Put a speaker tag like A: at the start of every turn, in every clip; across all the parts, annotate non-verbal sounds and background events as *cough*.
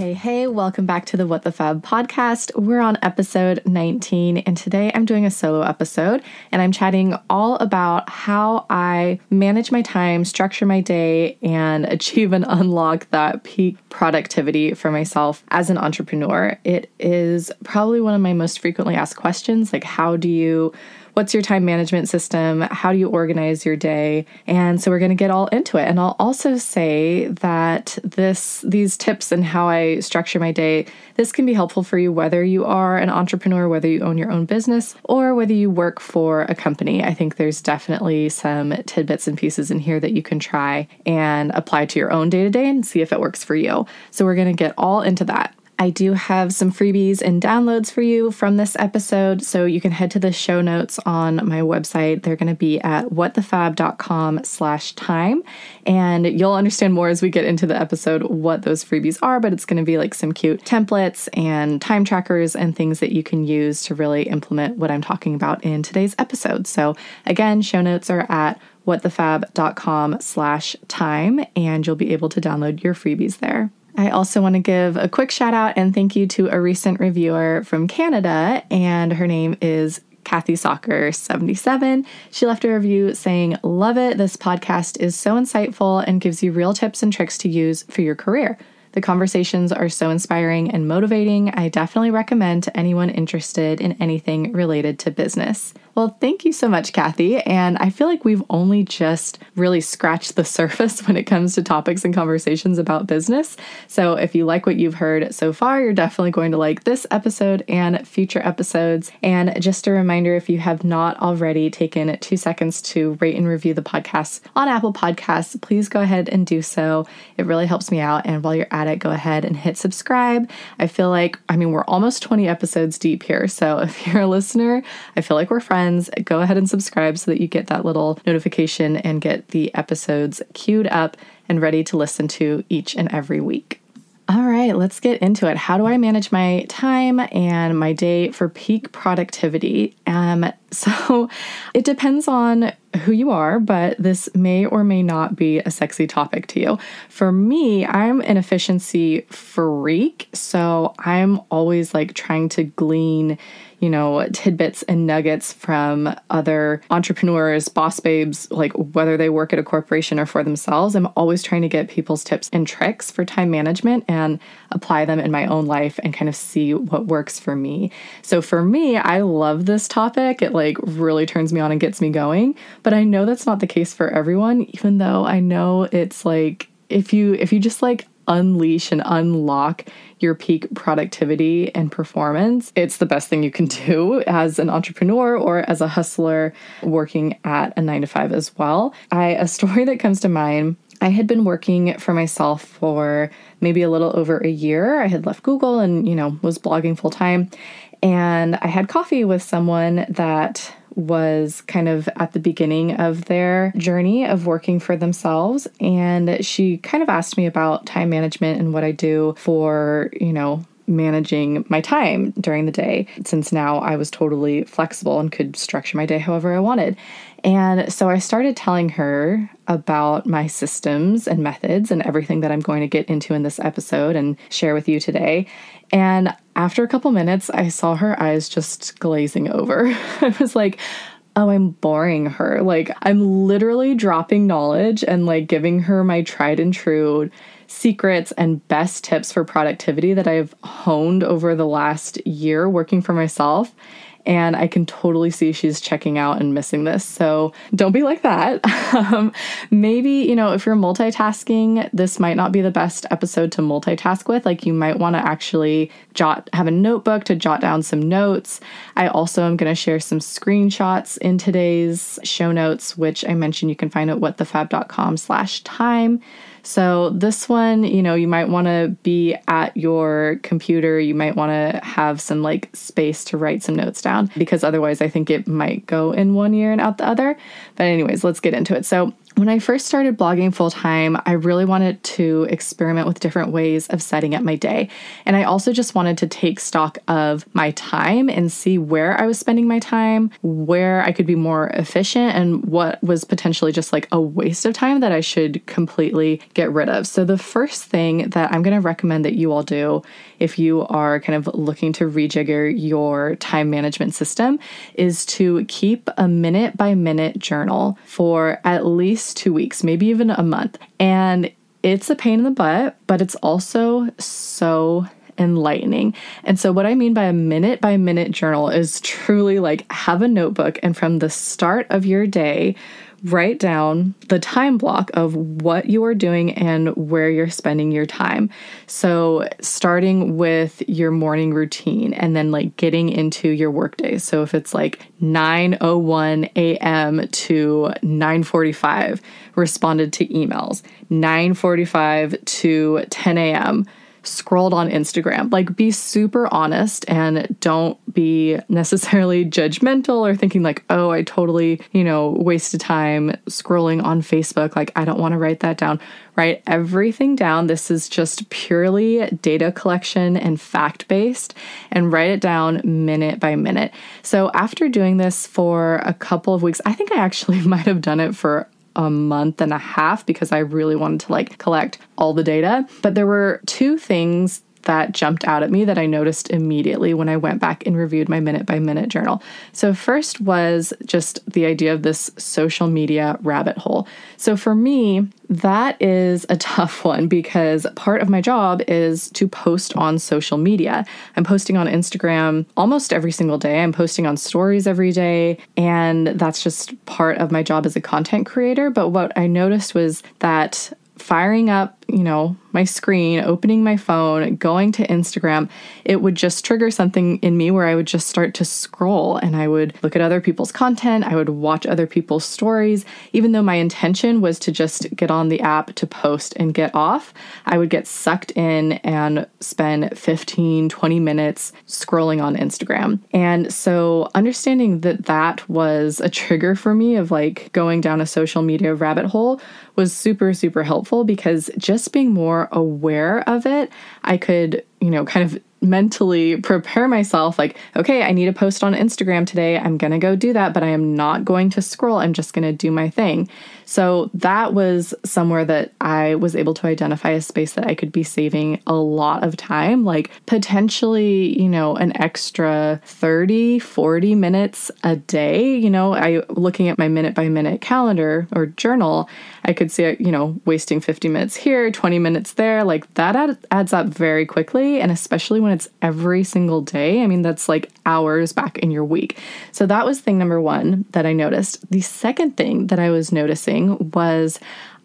A: Hey, hey, welcome back to the What the Fab podcast. We're on episode 19, and today I'm doing a solo episode and I'm chatting all about how I manage my time, structure my day, and *laughs* achieve and unlock that peak productivity for myself as an entrepreneur. It is probably one of my most frequently asked questions like, how do you what's your time management system? How do you organize your day? And so we're going to get all into it. And I'll also say that this these tips and how I structure my day, this can be helpful for you whether you are an entrepreneur, whether you own your own business, or whether you work for a company. I think there's definitely some tidbits and pieces in here that you can try and apply to your own day to day and see if it works for you. So we're going to get all into that. I do have some freebies and downloads for you from this episode, so you can head to the show notes on my website. They're going to be at whatthefab.com slash time, and you'll understand more as we get into the episode what those freebies are, but it's going to be like some cute templates and time trackers and things that you can use to really implement what I'm talking about in today's episode. So again, show notes are at whatthefab.com slash time, and you'll be able to download your freebies there. I also want to give a quick shout out and thank you to a recent reviewer from Canada, and her name is Kathy Soccer 77. She left a review saying, Love it. This podcast is so insightful and gives you real tips and tricks to use for your career. The conversations are so inspiring and motivating. I definitely recommend to anyone interested in anything related to business. Well, thank you so much, Kathy. And I feel like we've only just really scratched the *laughs* surface when it comes to topics and conversations about business. So if you like what you've heard so far, you're definitely going to like this episode and future episodes. And just a reminder if you have not already taken two seconds to rate and review the podcast on Apple Podcasts, please go ahead and do so. It really helps me out. And while you're at it, go ahead and hit subscribe. I feel like, I mean, we're almost 20 episodes deep here. So *laughs* if you're a listener, I feel like we're friends friends, go ahead and subscribe so that you get that little notification and get the episodes queued up and ready to listen to each and every week. All right, let's get into it. How do I manage my time and my day for peak productivity? Um, *laughs* so it depends on who you are, but this may or may not be a sexy topic to you. For me, I'm an efficiency freak, so I'm always like trying to glean you know, tidbits and nuggets from other entrepreneurs, boss babes, like whether they work at a corporation or for themselves. I'm always trying to get people's tips and tricks for time management and apply them in my own life and kind of see what works for me. So for me, I love this topic. It like really turns me on and gets me going, but I know that's not the case for everyone, even though I know it's like if you if you just like unleash and unlock your peak productivity and performance, it's the best thing you can do *laughs* as an entrepreneur or as a hustler working at a nine to five as well. I a story that comes to mind I had been working for myself for maybe a little over a year. I had left Google and, you know, was blogging full time. And I had coffee with someone that was kind of at the beginning of their journey of working for themselves. And she kind of asked me about time management and what I do for, you know, managing my time during the day since now I was totally flexible and could structure my day however I wanted. And so I started telling her about my systems and methods and everything that I'm going to get into in this episode and share with you today. And after a couple minutes, I saw her eyes just glazing over. *laughs* I was like, oh, I'm boring her. Like, I'm literally dropping knowledge and like giving her my tried and true secrets and best tips for productivity that I've honed over the last year working for myself. And I can totally see she's checking out and missing this. So don't be like that. *laughs* um, maybe, you know, if you're multitasking, this might not be the best episode to multitask with. Like you might want to actually jot, have a notebook to jot down some notes. I also am going to share some screenshots in today's show notes, which I mentioned you can find at whatthefab.com slash time. So, this one, you know, you might want to be at your computer. You might want to have some like space to write some notes down because otherwise, I think it might go in one ear and out the other. But, anyways, let's get into it. So, when I first started blogging full time, I really wanted to experiment with different ways of setting up my day. And I also just wanted to take stock of my time and see where I was spending my time, where I could be more efficient, and what was potentially just like a waste of time that I should completely get rid of. So, the first thing that I'm going to recommend that you all do if you are kind of looking to rejigger your time management system is to keep a minute by minute journal for at least two weeks, maybe even a month. And it's a pain in the butt, but it's also so enlightening. And so, what I mean by a minute by minute journal is truly like have a notebook and from the start of your day, write down the time block of what you are doing and where you're spending your time. So, starting with your morning routine and then like getting into your workday. So, if it's like 9:01 a.m. to 9:45 responded to emails, 9:45 to 10 a.m scrolled on Instagram. Like, be super honest and don't be necessarily *laughs* judgmental or thinking, like, oh, I totally, you know, wasted time scrolling on Facebook. Like, I don't want to write that down. Write everything down. This is just purely data collection and fact based, and write it down minute by minute. So, after doing this for a couple of weeks, I think I actually *laughs* might have done it for a month and a half because I really wanted to like collect all the data. But there were two things that jumped out at me that I noticed immediately when I went back and reviewed my minute by minute journal. So, first was just the idea of this social media rabbit hole. So, for me, that is a *laughs* tough one because part of my job is to post on social media. I'm posting on Instagram almost every single day. I'm posting on stories every day, and that's just part of my job as a content creator. But what I noticed was that firing up, you know, my screen, opening my phone, going to Instagram, it would just trigger something in me where I would just start to scroll and I would look at other people's content, I would watch other people's stories. Even though my intention was to just get on the app to post and get off, I would get sucked in and spend 15, 20 minutes scrolling on Instagram. And so understanding that that was a trigger for me of like going down a social media rabbit hole was super, super helpful because just being more more aware of it, I could, you know, kind of mentally prepare myself like, okay, I need to post on Instagram today. I'm going to go do that, but I am not going to scroll. I'm just going to do my thing. So that was somewhere that I was able to identify a space that I could be saving a lot of time, like potentially, you know, an extra 30, 40 minutes a day. You know, I looking at my minute by minute calendar or journal, I could see, you know, wasting 50 minutes here, 20 minutes there. Like that add, adds up very quickly. And especially when it's every single day, I mean, that's like hours back in your week. So that was thing number one that I noticed. The second thing that I was noticing was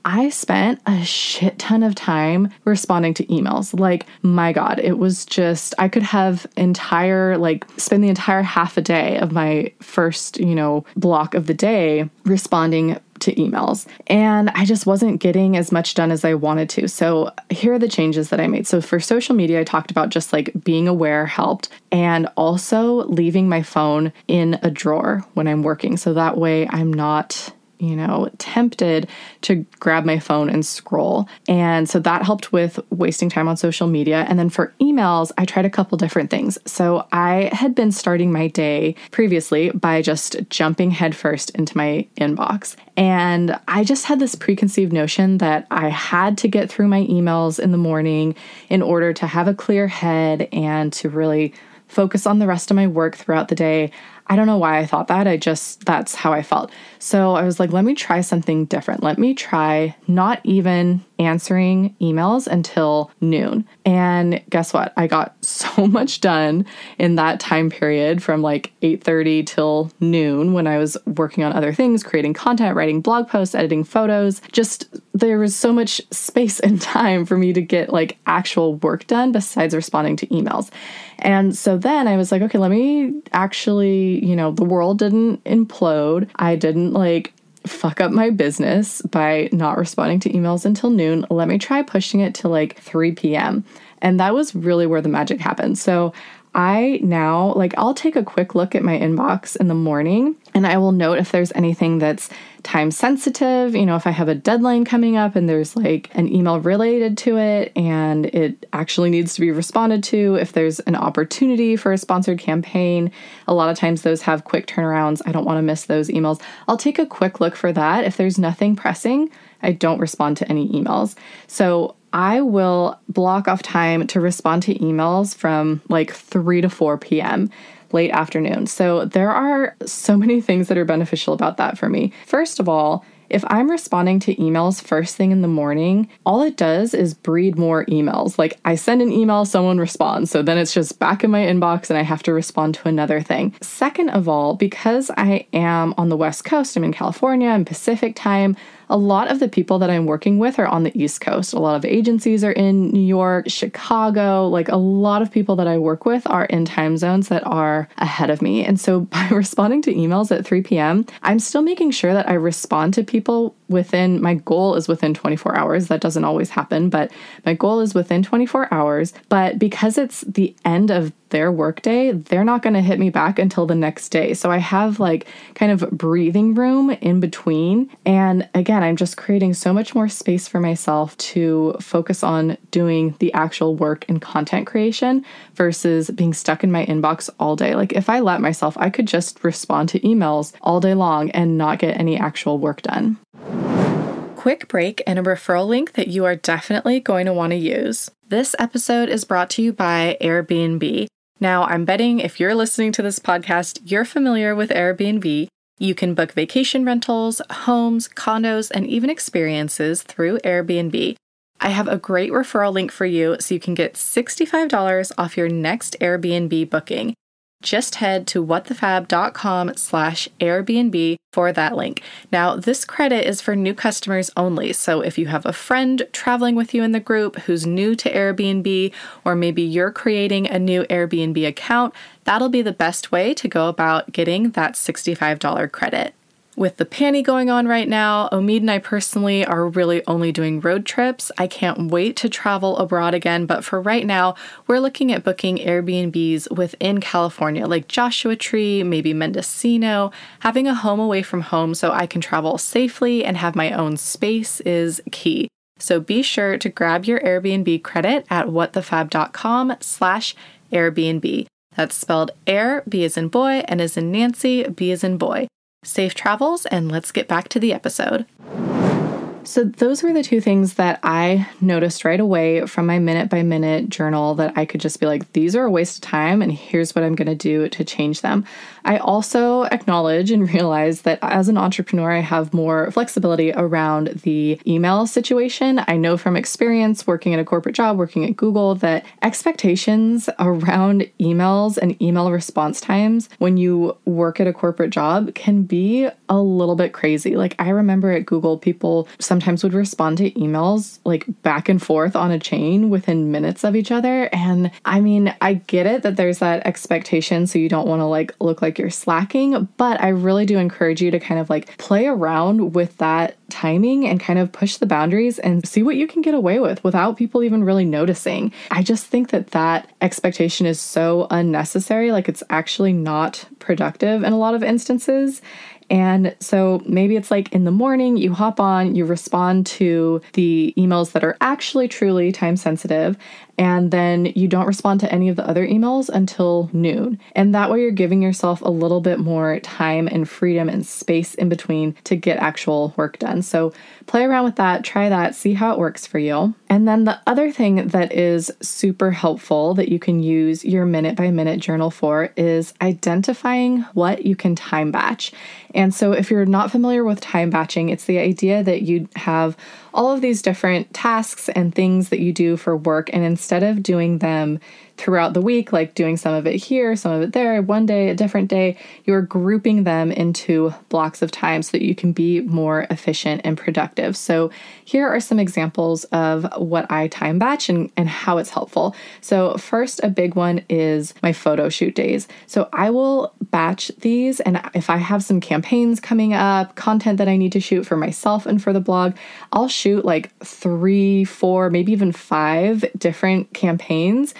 A: I spent a shit ton of time responding to emails. Like, my God, it was just, I could have entire, like, spend the entire half a day of my first, you know, block of the day responding to emails. And I just wasn't getting as much done as I wanted to. So, here are the changes that I made. So, for social media, I talked about just like being aware helped and also leaving my phone in a drawer when I'm working. So that way I'm not you know, tempted to grab my phone and scroll. And so that helped with wasting time on social media. And then for emails, I tried a couple different things. So I had been starting my day previously by just jumping headfirst into my inbox. And I just had this preconceived notion that I had to get through my emails in the morning in order to have a clear head and to really focus on the rest of my work throughout the day. I don't know why I thought that. I just, that's how I felt. So I was like, let me try something different. Let me try not even answering emails until noon. And guess what? I got *laughs* so much done in that time period from like 8:30 till noon when I was working on other things, creating content, writing blog posts, editing photos. Just there was so much space *laughs* and time for me to get like actual work done besides responding to emails. And so then I was like, okay, let me actually, you know, the world didn't implode. I didn't like fuck up my business by not responding to emails until noon. Let me try pushing it to like 3 p.m. And that was really where the magic happened. So I now, like, I'll take a quick look at my inbox in the morning and I will note if there's anything that's time sensitive. You know, if I have a deadline coming up and there's like an email related to it and it actually needs to be responded to, if there's an opportunity for a sponsored campaign, a lot of times those have quick turnarounds. I don't want to miss those emails. I'll take a quick look for that. If there's nothing pressing, I don't respond to any emails. So I will block off time to respond to emails from like 3 to 4 p.m. late afternoon. So there are so many things that are beneficial about that for me. First of all, if I'm responding to emails first thing in the morning, all it does is breed more emails. Like I send an email, someone responds. So then it's just back in my inbox and I have to respond to another thing. Second of all, because I am on the West Coast, I'm in California, I'm Pacific time, a lot of the people that I'm working with are on the East Coast. A lot of agencies are in New York, Chicago. Like a lot of people that I work with are in time zones that are ahead of me. And so *laughs* by responding to emails at 3 p.m., I'm still making sure that I respond to people within my goal is within 24 hours. That doesn't always happen, but my goal is within 24 hours. But because it's the end of their workday, they're not going to hit me back until the next day. So I have like kind of breathing room in between. And again, I'm just creating so much more space for myself to focus on doing the actual work and content creation versus being stuck in my inbox all day. Like if I let myself, I could just respond to emails all day long and not get any actual work done quick break and a referral link that you are definitely going to want to use. This episode is brought to you by Airbnb. Now, I'm betting if you're listening to this podcast, you're familiar with Airbnb. You can book vacation rentals, homes, condos, and even experiences through Airbnb. I have a great referral link for you so you can get $65 off your next Airbnb booking just head to whatthefab.com slash Airbnb for that link. Now, this credit is for new customers only. So if you have a friend traveling with you in the group who's new to Airbnb, or maybe you're creating a new Airbnb account, that'll be the best way to go about getting that $65 credit. With the panty going on right now, Omid and I personally are really only doing road trips. I can't wait to travel abroad again, but for right now, we're looking at booking Airbnbs within California, like Joshua Tree, maybe Mendocino. Having a home away from home so I can travel safely and have my own space is key. So be sure to grab your Airbnb credit at whatthefab.com slash Airbnb. That's spelled air, B as in boy, and as in Nancy, B as in boy. Safe travels, and let's get back to the episode. So, those were the two things that I noticed right away from my minute by minute journal that I could just be like, these are a waste of time, and here's what I'm going to do to change them. I also acknowledge and *laughs* realize that as an entrepreneur, I have more flexibility around the email situation. I know from experience working at a corporate job, working at Google, that expectations *laughs* around emails and email response times when you work at a corporate job can be a little bit crazy. Like, I remember at Google, people sometimes would respond to emails like back and forth on a chain within minutes of each other. And I mean, I get it that there's that expectation, so you don't want to like look like you're slacking, but I really do encourage you to kind of like play around with that timing and kind of push the boundaries and see what you can get away with without people even really noticing. I just think that that expectation is so unnecessary. Like it's actually not productive in a lot of instances. And so maybe it's like in the morning, you hop on, you respond to the emails that are actually truly time sensitive, and then you don't respond to any of the other emails until noon. And that way, you're giving yourself a little bit more time and freedom and space in between to get actual work done. So, play around with that, try that, see how it works for you. And then the other thing that is super helpful that you can use your minute by minute journal for is identifying what you can time batch. And so, if you're not familiar with time batching, it's the idea that you have all of these different tasks and things that you do for work. And instead of doing them throughout the week, like doing some of it here, some of it there, one day, a different day, you're grouping them into blocks of time so that you can be more efficient and productive. So, here are some examples of what I time batch and, and how it's helpful. So, first, a big one is my photo shoot days. So, I will batch these, and if I have some campaigns coming up, content that I need to shoot for myself and for the blog, I'll shoot like three, four, maybe even five different campaigns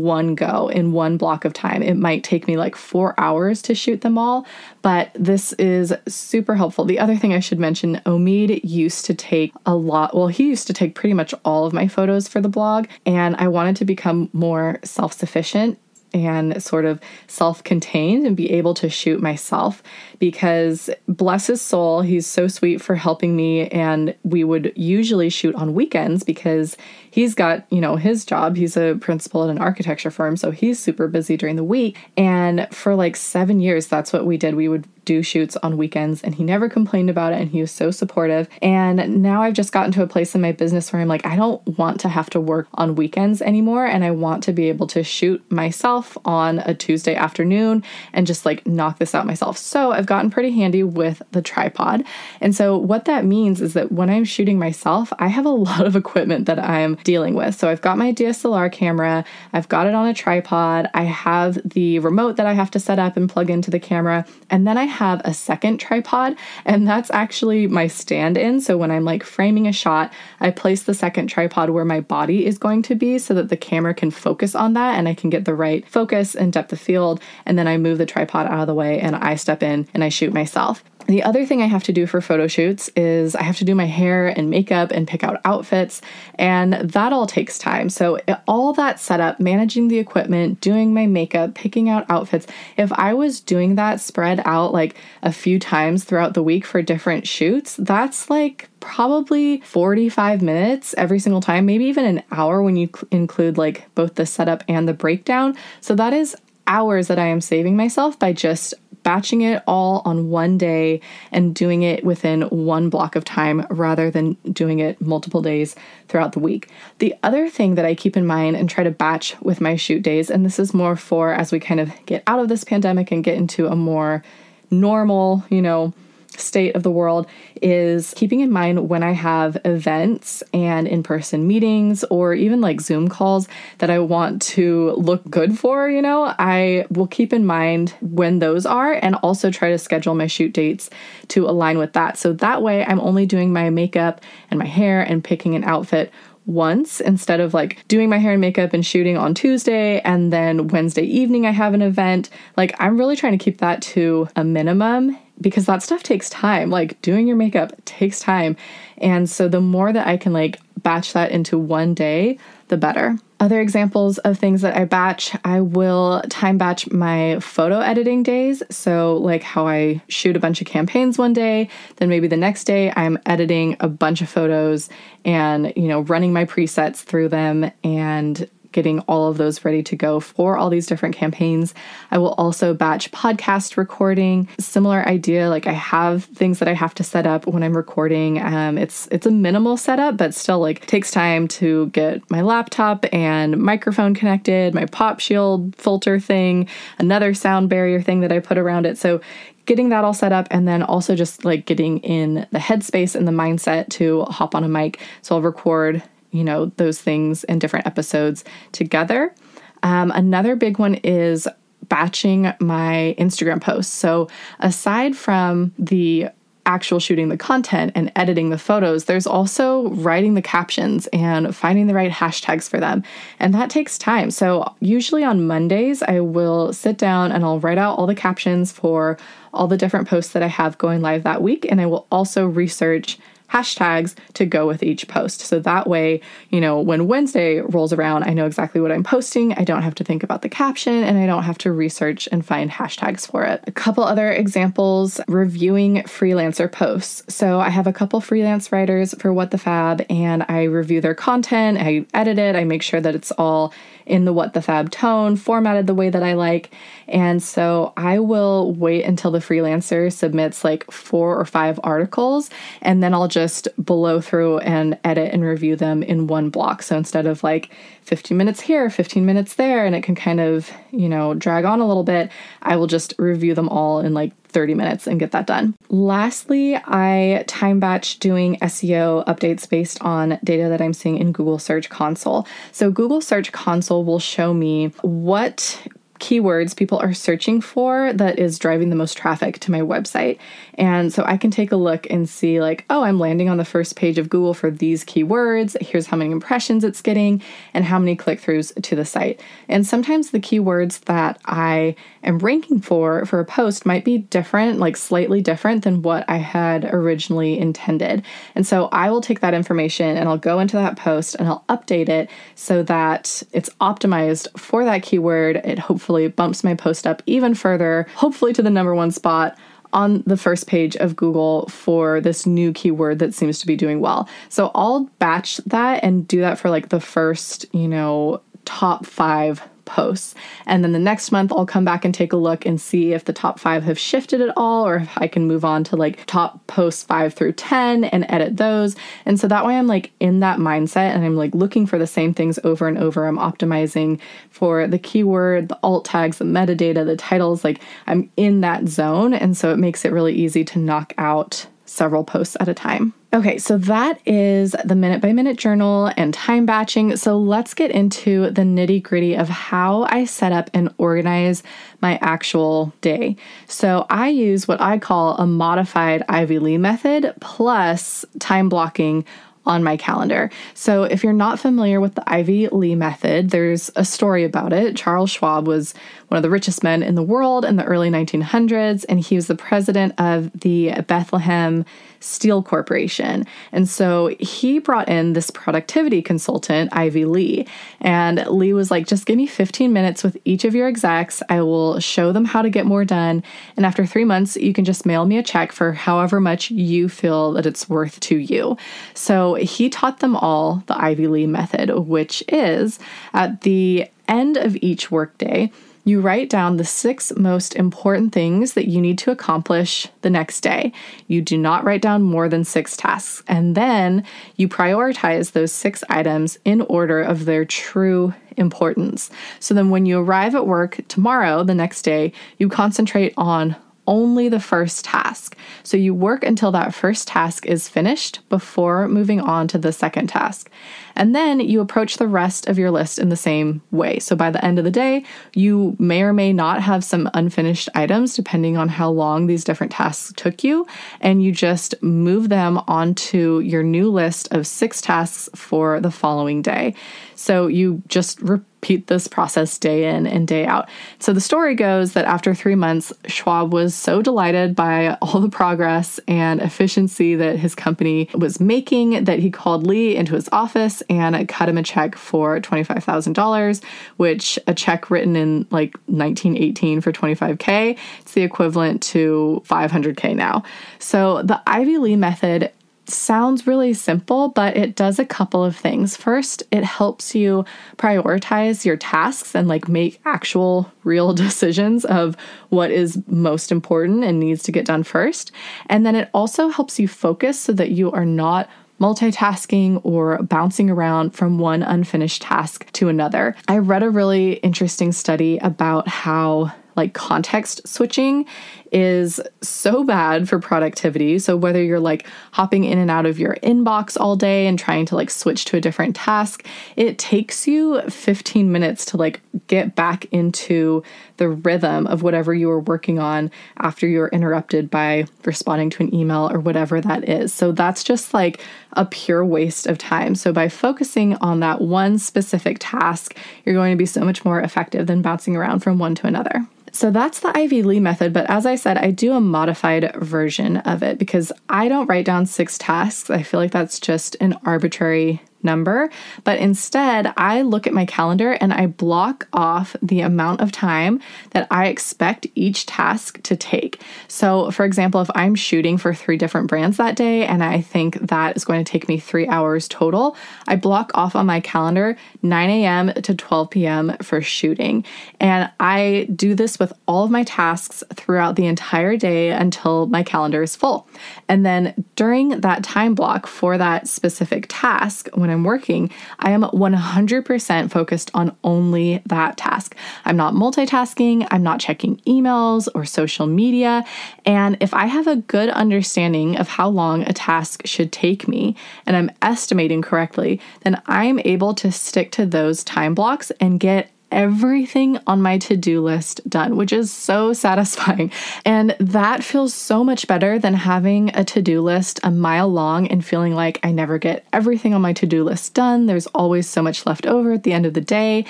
A: one go, in one block of time. It might take me like four hours to shoot them all, but this is super helpful. The other thing I should mention Omid used to take a lot, well, he used to take pretty much all of my photos for the blog, and I wanted to become more self sufficient and sort of self contained and be able to shoot myself because bless his soul, he's so sweet for helping me. And we would usually shoot on weekends because he's got, you know, his job. He's a principal at an architecture firm, so he's super busy during the week. And for like seven years, that's what we did. We would do shoots on weekends and he never complained about it and he was so supportive. And now I've just gotten to a place in my business where I'm like, I don't want to have to work on weekends anymore and I want to be able to shoot myself on a Tuesday afternoon and just like knock this out myself. So I've gotten pretty handy with the tripod. And so what that means is that when I'm shooting myself, I have a *laughs* lot of equipment that I'm dealing with. So I've got my DSLR camera, I've got it on a tripod, I have the remote that I have to set up and plug into the camera, and then I have a second tripod, and that's actually my stand in. So when I'm like framing a shot, I place the second tripod where my body is going to be so that the camera can focus on that and I can get the right focus and depth of field. And then I move the tripod out of the way and I step in and I shoot myself. The other thing I have to do for photo shoots is I have to do my hair and makeup and pick out outfits, and that all takes time. So, all that setup, managing the equipment, doing my makeup, picking out outfits, if I was doing that spread out like a few times throughout the week for different shoots, that's like probably 45 minutes every single time, maybe even an hour when you cl- include like both the setup and the breakdown. So, that is hours that I am saving myself by just batching it all on one day and doing it within one block of time rather than doing it multiple days throughout the week. The other thing that I keep in mind and try to batch with my shoot days, and this is more for as we kind of get out of this pandemic and get into a more normal, you know, state of the world is keeping in mind when I have events and in person meetings or even like Zoom calls that I want to look good for, you know, I will keep in mind when those are and also try to schedule my shoot dates to align with that. So that way I'm only doing my makeup and my hair and picking an outfit once instead of like doing my hair and makeup and shooting on Tuesday and then Wednesday evening I have an event. Like I'm really trying to keep that to a minimum because that stuff takes time. Like doing your makeup takes time. And so the more that I can like batch that into one day, the better. Other examples of things that I batch, I will time batch my photo editing days. So, like how I shoot a bunch of campaigns one day, then maybe the next day I'm editing a bunch of photos and, you know, running my presets through them and getting all of those ready to go for all these different campaigns. I will also batch podcast recording. Similar idea, like I have things that I have to set up when I'm recording. Um, it's it's a minimal setup, but still like takes time to get my laptop and microphone connected, my pop shield filter thing, another sound barrier thing that I put around it. So getting that all set up and then also just like getting in the headspace and the mindset to hop on a mic. So I'll record you know, those things in different episodes together. Um, another big one is batching my Instagram posts. So, aside from the actual shooting the content and editing the photos, there's also writing the captions and finding the right hashtags for them. And that takes time. So, usually on Mondays, I will sit down and I'll write out all the captions for all the different posts that I have going live that week. And I will also research hashtags to go with each post. So that way, you know, when Wednesday rolls around, I know exactly what I'm posting. I don't have to think about the caption and I don't have to research and find hashtags for it. A couple other examples reviewing freelancer posts. So I have a couple freelance writers for What the Fab and I review their content, I edit it, I make sure that it's all in the What the Fab tone, formatted the way that I like. And so I will wait until the freelancer submits like four or five articles and then I'll just just blow through and edit and review them in one block. So instead of like 15 minutes here, 15 minutes there, and it can kind of, you know, drag on a little bit, I will just review them all in like 30 minutes and get that done. Lastly, I time batch doing SEO updates based on data that I'm seeing in Google Search Console. So, Google Search Console will show me what keywords people are searching for that is driving the most traffic to my website. And so I can take a look and see, like, oh, I'm landing on the first page of Google for these keywords. Here's how many impressions it's getting and how many click throughs to the site. And sometimes the keywords that I am ranking for for a post might be different, like slightly different than what I had originally intended. And so I will take that information and I'll go into that post and I'll update it so that it's optimized for that keyword. It hopefully bumps my post up even further, hopefully to the number one spot on the first page of Google for this new keyword that seems to be doing well. So I'll batch that and do that for like the first, you know, top five posts. And then the next month, I'll come back and take a look and see if the top five have shifted at all, or if I can move on to like top posts five through 10 and edit those. And so that way, I'm like in that mindset and I'm like looking for the same things over and over. I'm optimizing for the keyword, the alt tags, the metadata, the titles. Like I'm in that zone. And so it makes it really easy to knock out several posts at a time. Okay, so that is the minute by minute journal and time batching. So let's get into the nitty gritty of how I set up and organize my actual day. So I use what I call a modified Ivy Lee method plus time blocking on my calendar. So, if you're not familiar with the Ivy Lee method, there's a story about it. Charles Schwab was one of the richest men in the world in the early 1900s, and he was the president of the Bethlehem Steel Corporation. And so he brought in this productivity consultant, Ivy Lee. And Lee was like, just give me 15 minutes with each of your execs. I will show them how to get more done. And after three months, you can just mail me a check for however much you feel that it's worth to you. So he taught them all the Ivy Lee method, which is at the end of each workday, you write down the six most important things that you need to accomplish the next day. You do not write down more than six tasks. And then you prioritize those six items in order of their true importance. So then when you arrive at work tomorrow, the next day, you concentrate on only the first task. So you work until that first task is finished before moving on to the second task. And then you approach the rest of your list in the same way. So by the end of the day, you may or may not have some unfinished items depending on how long these different tasks took you. And you just move them onto your new list of six tasks for the following day. So you just repeat this process day in and day out. So the story goes that after three months, Schwab was so delighted by all the progress and efficiency that his company was making that he called Lee into his office and cut him a check for $25,000, which a check written in like 1918 for 25K, it's the equivalent to 500K now. So the Ivy Lee method sounds really simple, but it does a couple of things. First, it helps you prioritize your tasks and like make actual real *laughs* decisions of what is most important and needs to get done first. And then it also helps you focus so that you are not multitasking or bouncing around from one unfinished task to another. I read a really interesting study about how like context switching is so bad for productivity. So whether you're like hopping in and out of your inbox all day and trying to like switch to a different task, it takes you 15 minutes to like get back into the rhythm of whatever you were working on after you're interrupted by responding to an email or whatever that is. So that's just like a pure waste of time. So by focusing on that one specific task, you're going to be so much more effective than bouncing around from one to another. So that's the Ivy Lee method, but as I said, I do a modified version of it because I don't write down six tasks. I feel like that's just an arbitrary number, but instead I look at my calendar and I block off the amount of time that I expect each task to take. So, for example, if I'm shooting for three different brands that day and I think that is going to take me three hours total, I block off on my calendar 9 a.m. to 12 p.m. for shooting. And I do this with all of my tasks throughout the entire day until my calendar is full. And then during that time block for that specific task, when I'm working, I am 100% focused on only that task. I'm not multitasking, I'm not checking emails or social media. And if I have a good understanding of how long a task should take me and I'm estimating correctly, then I'm able to stick to those time blocks and get everything on my to do list done, which is so *laughs* satisfying. And that feels so much better than having a to do list a mile long and feeling like I never get everything on my to do list done. There's always so much left over at the end of the day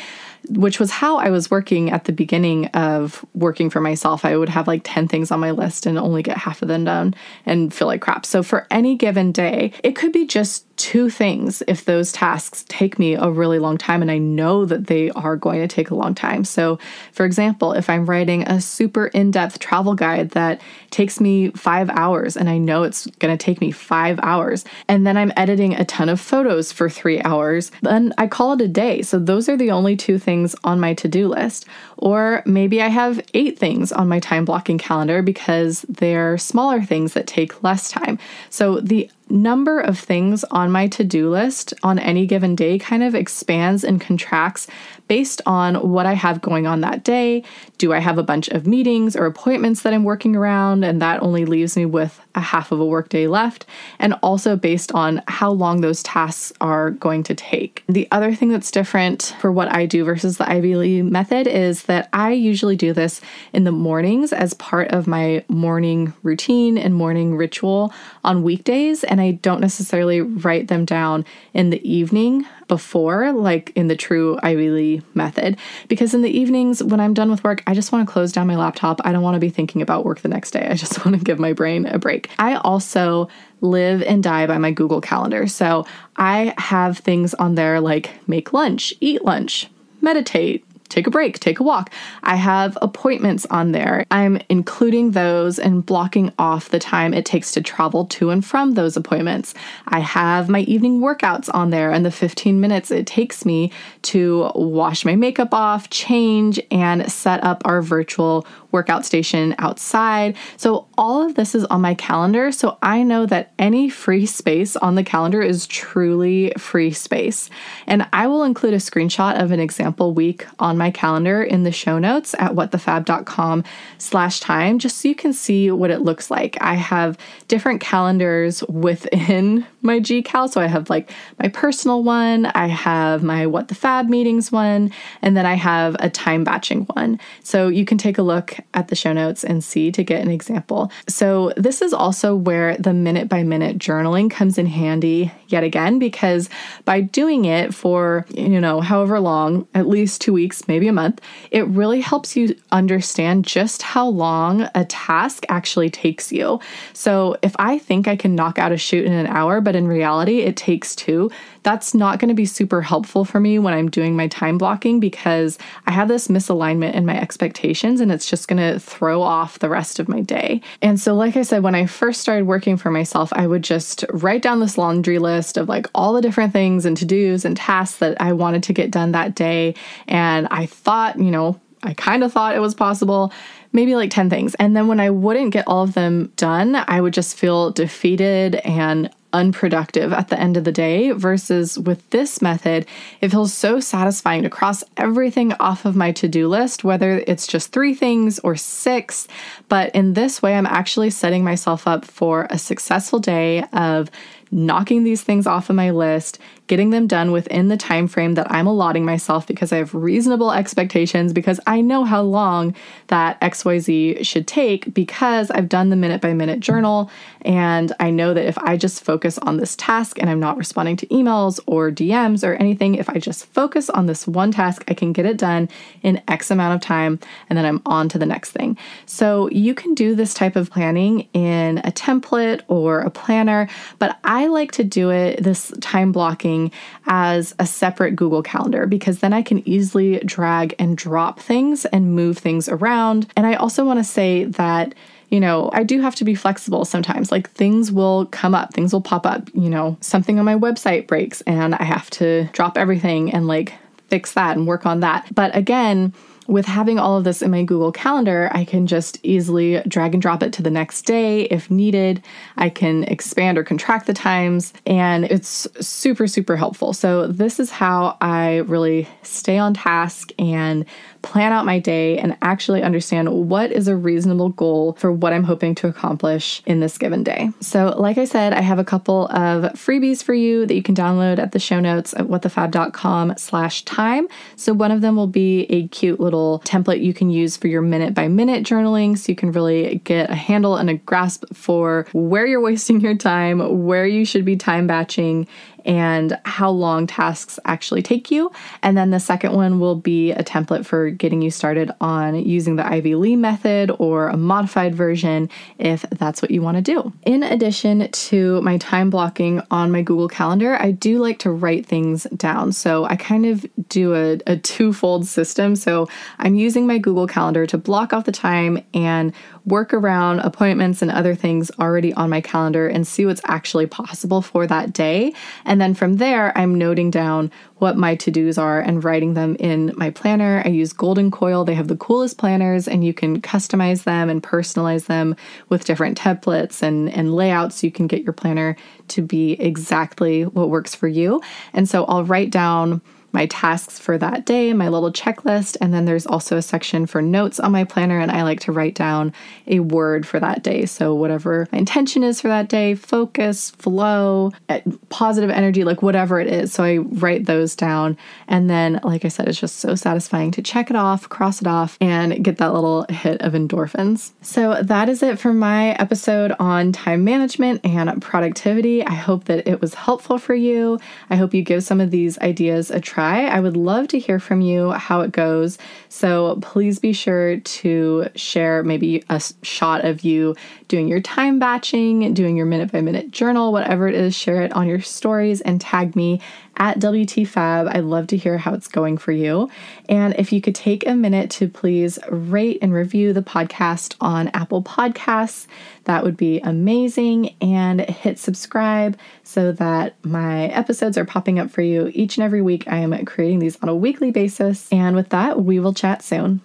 A: which was how I was working at the beginning of working for myself. I would have like 10 things on my list and only get half of them done and feel like crap. So for any given day, it could be just two things if those tasks take me a really long time and I know that they are going to take a long time. So, for example, if I'm writing a super in depth travel guide that takes me five hours and I know it's going to take me five hours, and then I'm editing a ton of photos for three hours, then I call it a day. So, those are the only two things on my to do list. Or maybe I have eight things on my time blocking calendar because they're smaller things that take less time. So, the number of things on my to do list on any given day kind of expands and contracts based on what I have going on that day. Do I have a bunch of meetings or appointments that I'm working around, and that only leaves me with a half of a workday left? And also based on how long those tasks are going to take. The other thing that's different for what I do versus the Ivy Lee method is that I usually do this in the mornings as part of my morning routine and morning ritual on weekdays, and I don't necessarily write them down in the evening before, like in the true Ivy Lee method. Because in the evenings, when I'm done with work, I just want to close down my laptop. I don't want to be thinking about work the next day. I just *laughs* want to give my brain a break. I also live and die by my Google Calendar. So I have things on there like make lunch, eat lunch, meditate, take a break, take a walk. I have appointments on there. I'm including those and blocking off the time it takes to travel to and from those appointments. I have my evening workouts on there and the 15 minutes it takes me to wash my makeup off, change, and set up our virtual workout station outside. So, all of this is on my calendar. So, I know that any free space on the calendar is truly free space. And I will include a screenshot of an example week on my calendar in the show notes at whatthefab.com slash time, just so you can see what it looks like. I have different calendars within my GCal. So, I have like my personal one, I have my What the Fab meetings one, and then I have a time batching one. So, you can take a look at the show notes and see to get an example. So, this is also where the minute by minute journaling comes in handy yet again, because by doing it for, you know, however long, at least two weeks, maybe a month, it really helps you understand just how long a task actually takes you. So, if I think I can knock out a shoot in an hour, but in reality it takes two, that's not going to be super helpful for me when I'm doing my time blocking because I have this misalignment in my expectations and it's just going to throw off the rest of my day. And so, like I said, when I first started working for myself, I would just write down this laundry list of like all the different things and to dos and tasks that I wanted to get done that day. And I thought, you know, I kind of thought it was possible maybe like 10 things. And then when I wouldn't get all of them done, I would just feel defeated and unproductive at the end of the day versus with this method it feels so satisfying to cross everything off of my to-do list whether it's just 3 things or 6 but in this way I'm actually setting myself up for a successful day of knocking these things off of my list, getting them done within the time frame that I'm allotting myself because I have reasonable expectations because I know how long that XYZ should take because I've done the minute by minute journal and I know that if I just focus on this task and I'm not responding to emails or DMs or anything, if I just focus on this one task, I can get it done in X amount of time and then I'm on to the next thing. So you can do this type of planning in a template or a planner, but I I like to do it, this time blocking, as a separate Google Calendar because then I can easily drag and drop things and move things around. And I also want to say that you know, I do have to be flexible sometimes. Like things will come up, things will pop up, you know, something on my website breaks and I have to drop everything and like fix that and work on that. But again, with having all of this in my Google Calendar, I can just easily drag and drop it to the next day if needed. I can expand or contract the times, and it's super, super helpful. So, this is how I really stay on task and plan out my day and actually understand what is a reasonable goal for what I'm hoping to accomplish in this given day. So, like I said, I have a couple of freebies for you that you can download at the show notes at whatthefab.com slash time. So one of them will be a cute little template you can use for your minute by minute journaling so you can really get a handle and a grasp for where you're *laughs* wasting your time, where you should be time batching, and how long tasks actually take you. And then the second one will be a template for getting you started on using the Ivy Lee method or a modified version if that's what you want to do. In addition to my time blocking on my Google Calendar, I do like to write things down. So I kind of do a, a *laughs* twofold system. So I'm using my Google Calendar to block off the time and work around appointments and other things already on my calendar and see what's actually possible for that day. And then from there, I'm noting down what my to dos are and writing them in my planner. I use Golden Coil, they have the coolest planners, and you can customize them and personalize them with different templates and, and layouts so you can get your planner to be exactly what works for you. And so I'll write down my tasks for that day, my little checklist, and then there's also a section for notes on my planner, and I like to write down a word for that day. So, whatever my intention is for that day, focus, flow, eh, positive energy, like whatever it is. So, I write those down. And then, like I said, it's just so satisfying to check it off, cross it off, and get that little hit of endorphins. So, that is it for my episode on time management and productivity. I hope that it was helpful for you. I hope you give some of these ideas a try try. I would love to hear from you how it goes. So please be sure to share maybe a shot of you doing your time batching, doing your minute by minute journal, whatever it is, share it on your stories and tag me at WTFab. I'd love to hear how it's going for you. And if you could take a minute to please rate and review the podcast on Apple Podcasts, that would be amazing. And hit subscribe so that my episodes are popping up for you each and every week. I am creating these on a weekly basis. And with that, we will chat soon.